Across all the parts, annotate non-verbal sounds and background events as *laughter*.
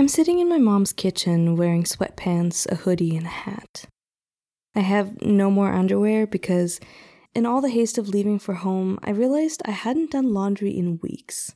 I'm sitting in my mom's kitchen wearing sweatpants, a hoodie, and a hat. I have no more underwear because, in all the haste of leaving for home, I realized I hadn't done laundry in weeks.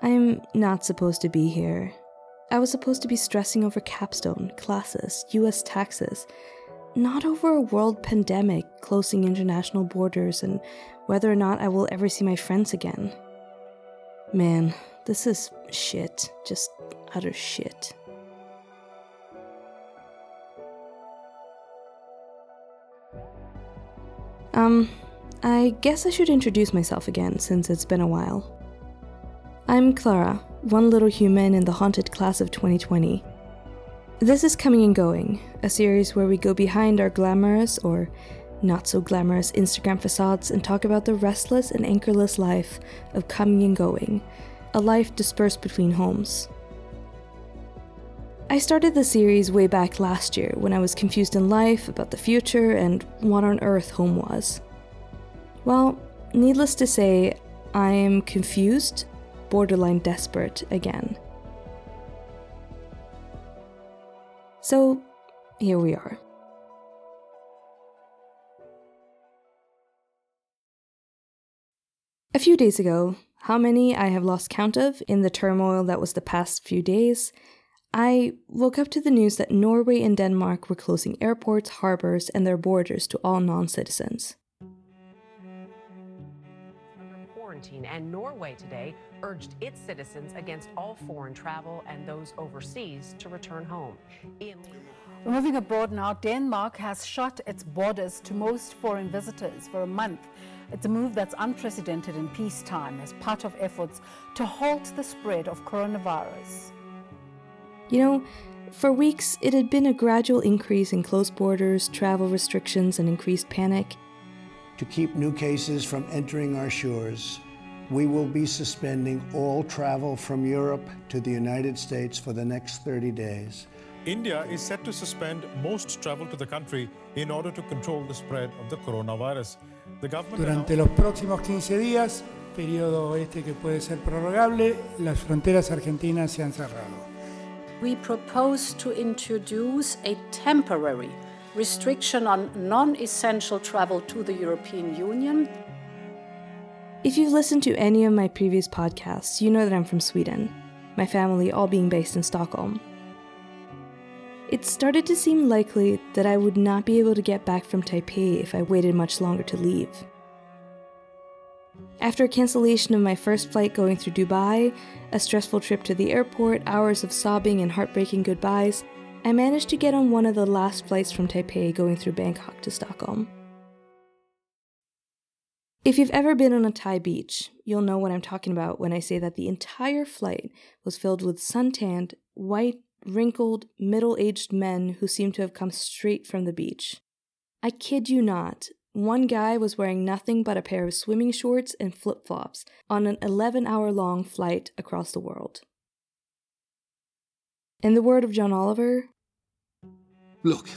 I'm not supposed to be here. I was supposed to be stressing over capstone, classes, US taxes, not over a world pandemic closing international borders and whether or not I will ever see my friends again. Man, this is shit. Just utter shit. Um, I guess I should introduce myself again since it's been a while. I'm Klara, one little human in the haunted class of 2020. This is Coming and Going, a series where we go behind our glamorous or not so glamorous Instagram facades and talk about the restless and anchorless life of coming and going, a life dispersed between homes. I started the series way back last year when I was confused in life about the future and what on earth home was. Well, needless to say, I am confused, borderline desperate again. So, here we are. A few days ago, how many I have lost count of in the turmoil that was the past few days, I woke up to the news that Norway and Denmark were closing airports, harbors, and their borders to all non citizens. Quarantine, and Norway today urged its citizens against all foreign travel and those overseas to return home. We're moving abroad now. Denmark has shut its borders to most foreign visitors for a month. It's a move that's unprecedented in peacetime as part of efforts to halt the spread of coronavirus. You know, for weeks it had been a gradual increase in closed borders, travel restrictions, and increased panic. To keep new cases from entering our shores, we will be suspending all travel from Europe to the United States for the next 30 days. India is set to suspend most travel to the country in order to control the spread of the coronavirus. The government Durante los próximos 15 días, periodo este que puede ser prorrogable, las fronteras argentinas se han cerrado. We propose to introduce a temporary restriction on non essential travel to the European Union if you've listened to any of my previous podcasts, you know that I'm from Sweden, my family all being based in Stockholm. It started to seem likely that I would not be able to get back from Taipei if I waited much longer to leave. After a cancellation of my first flight going through Dubai, a stressful trip to the airport, hours of sobbing and heartbreaking goodbyes, I managed to get on one of the last flights from Taipei going through Bangkok to Stockholm. If you've ever been on a Thai beach, you'll know what I'm talking about when I say that the entire flight was filled with suntanned, white, wrinkled, middle aged men who seemed to have come straight from the beach. I kid you not, one guy was wearing nothing but a pair of swimming shorts and flip flops on an 11 hour long flight across the world. In the word of John Oliver, Look,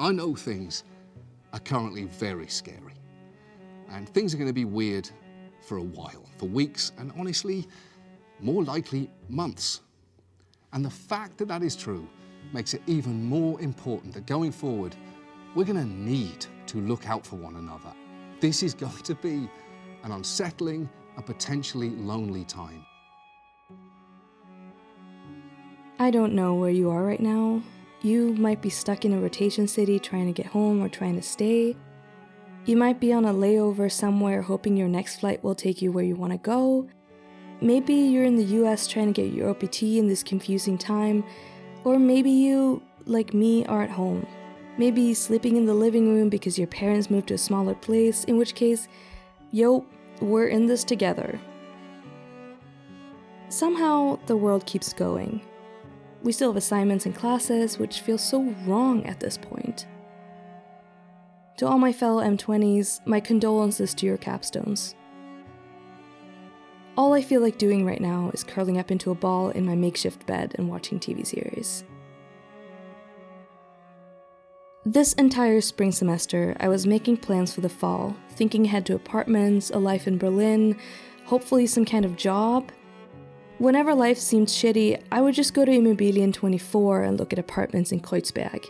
I know things are currently very scary. And things are going to be weird for a while, for weeks, and honestly, more likely months. And the fact that that is true makes it even more important that going forward, we're going to need to look out for one another. This is *laughs* going to be an unsettling and potentially lonely time. I don't know where you are right now. You might be stuck in a rotation city trying to get home or trying to stay. You might be on a layover somewhere hoping your next flight will take you where you want to go. Maybe you're in the US trying to get your OPT in this confusing time. Or maybe you, like me, are at home. Maybe sleeping in the living room because your parents moved to a smaller place, in which case, yo, we're in this together. Somehow, the world keeps going. We still have assignments and classes, which feels so wrong at this point. To all my fellow M20s, my condolences to your capstones. All I feel like doing right now is curling up into a ball in my makeshift bed and watching TV series. This entire spring semester, I was making plans for the fall, thinking ahead to apartments, a life in Berlin, hopefully some kind of job. Whenever life seemed shitty, I would just go to Immobilien 24 and look at apartments in Kreuzberg.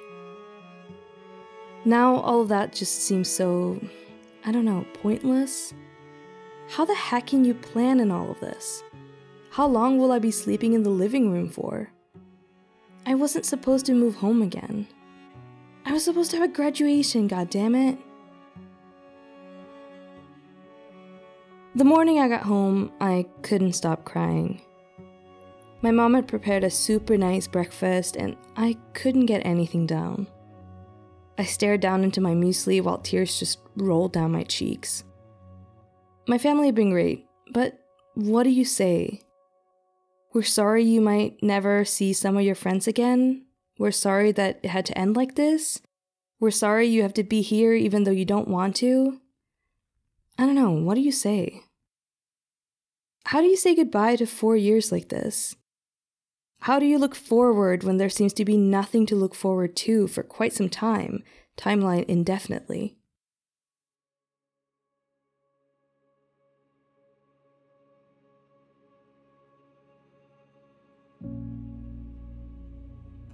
Now, all of that just seems so, I don't know, pointless. How the heck can you plan in all of this? How long will I be sleeping in the living room for? I wasn't supposed to move home again. I was supposed to have a graduation, God damn it! The morning I got home, I couldn't stop crying. My mom had prepared a super nice breakfast, and I couldn't get anything down. I stared down into my muesli while tears just rolled down my cheeks. My family had been great, but what do you say? We're sorry you might never see some of your friends again, we're sorry that it had to end like this. We're sorry you have to be here even though you don't want to. I don't know, what do you say? How do you say goodbye to four years like this? How do you look forward when there seems to be nothing to look forward to for quite some time, timeline indefinitely?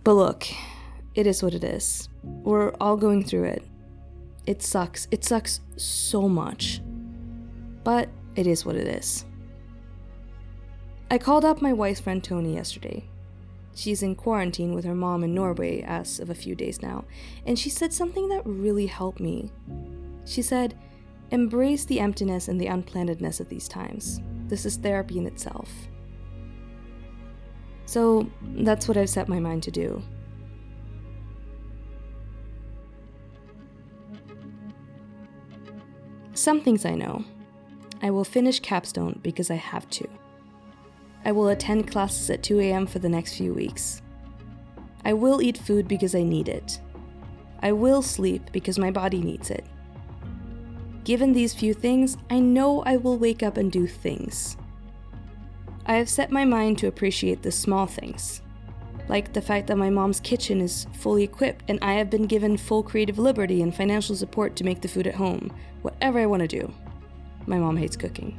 But look, it is what it is. We're all going through it. It sucks. It sucks so much. But it is what it is. I called up my wife's friend Tony yesterday. She's in quarantine with her mom in Norway as of a few days now, and she said something that really helped me. She said, Embrace the emptiness and the unplannedness of these times. This is therapy in itself. So that's what I've set my mind to do. Some things I know. I will finish capstone because I have to. I will attend classes at 2 a.m. for the next few weeks. I will eat food because I need it. I will sleep because my body needs it. Given these few things, I know I will wake up and do things. I have set my mind to appreciate the small things, like the fact that my mom's kitchen is fully equipped and I have been given full creative liberty and financial support to make the food at home, whatever I want to do. My mom hates cooking.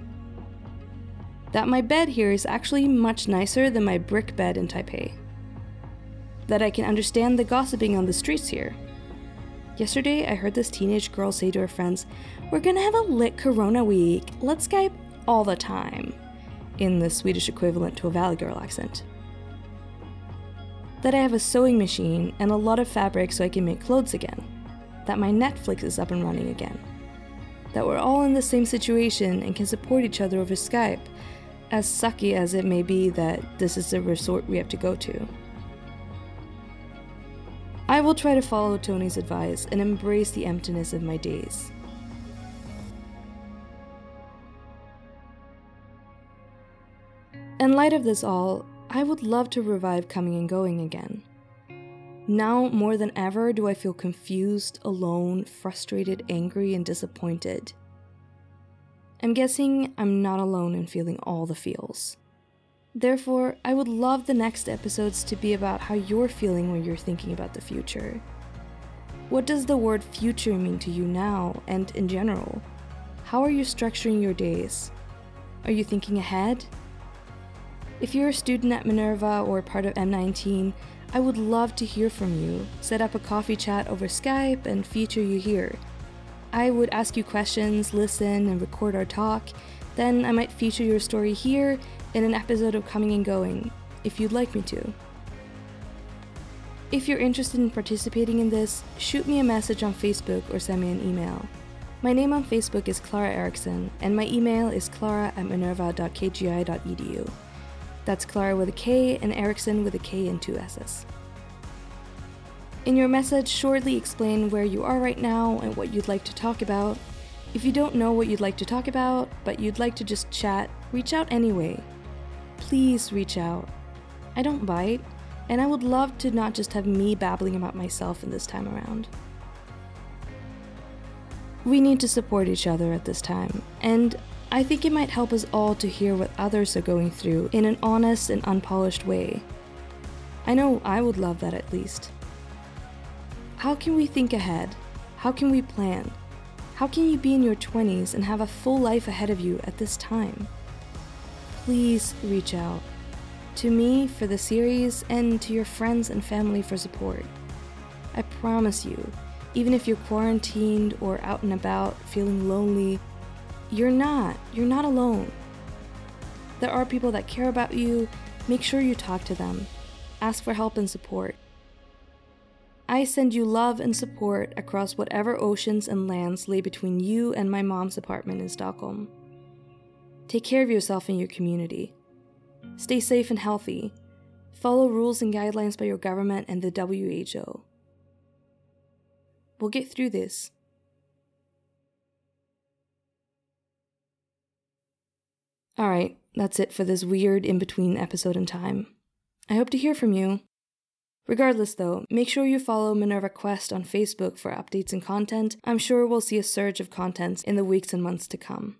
That my bed here is actually much nicer than my brick bed in Taipei. That I can understand the gossiping on the streets here. Yesterday, I heard this teenage girl say to her friends, We're gonna have a lit Corona week. Let's Skype all the time in the Swedish equivalent to a Valley Girl accent. That I have a sewing machine and a lot of fabric so I can make clothes again. That my Netflix is up and running again. That we're all in the same situation and can support each other over Skype, as sucky as it may be that this is the resort we have to go to. I will try to follow Tony's advice and embrace the emptiness of my days. In light of this all, I would love to revive coming and going again. Now, more than ever, do I feel confused, alone, frustrated, angry, and disappointed. I'm guessing I'm not alone in feeling all the feels. Therefore, I would love the next episodes to be about how you're feeling when you're thinking about the future. What does the word future mean to you now and in general? How are you structuring your days? Are you thinking ahead? If you're a student at Minerva or part of M19, I would love to hear from you. Set up a coffee chat over Skype and feature you here. I would ask you questions, listen, and record our talk. Then I might feature your story here in an episode of Coming and Going, if you'd like me to. If you're interested in participating in this, shoot me a message on Facebook or send me an email. My name on Facebook is Klara Eriksson, and my email is klara at minerva.kgi.edu. That's Klara with a K and Eriksson with a K and two S's. In your message, shortly explain where you are right now and what you'd like to talk about. If you don't know what you'd like to talk about, but you'd like to just chat, reach out anyway. Please reach out. I don't bite, and I would love to not just have me babbling about myself in this time around. We need to support each other at this time, and I think it might help us all to hear what others are going through in an honest and unpolished way. I know I would love that at least. How can we think ahead? How can we plan? How can you be in your 20s and have a full life ahead of you at this time? Please reach out. To me for the series and to your friends and family for support. I promise you, even if you're quarantined or out and about feeling lonely, you're not. You're not alone. There are people that care about you. Make sure you talk to them. Ask for help and support. I send you love and support across whatever oceans and lands lay between you and my mom's apartment in Stockholm. Take care of yourself and your community. Stay safe and healthy. Follow rules and guidelines by your government and the WHO. We'll get through this. Alright, that's it for this weird in between episode in time. I hope to hear from you. Regardless, though, make sure you follow Minerva Quest on Facebook for updates and content. I'm sure we'll see a surge of content in the weeks and months to come.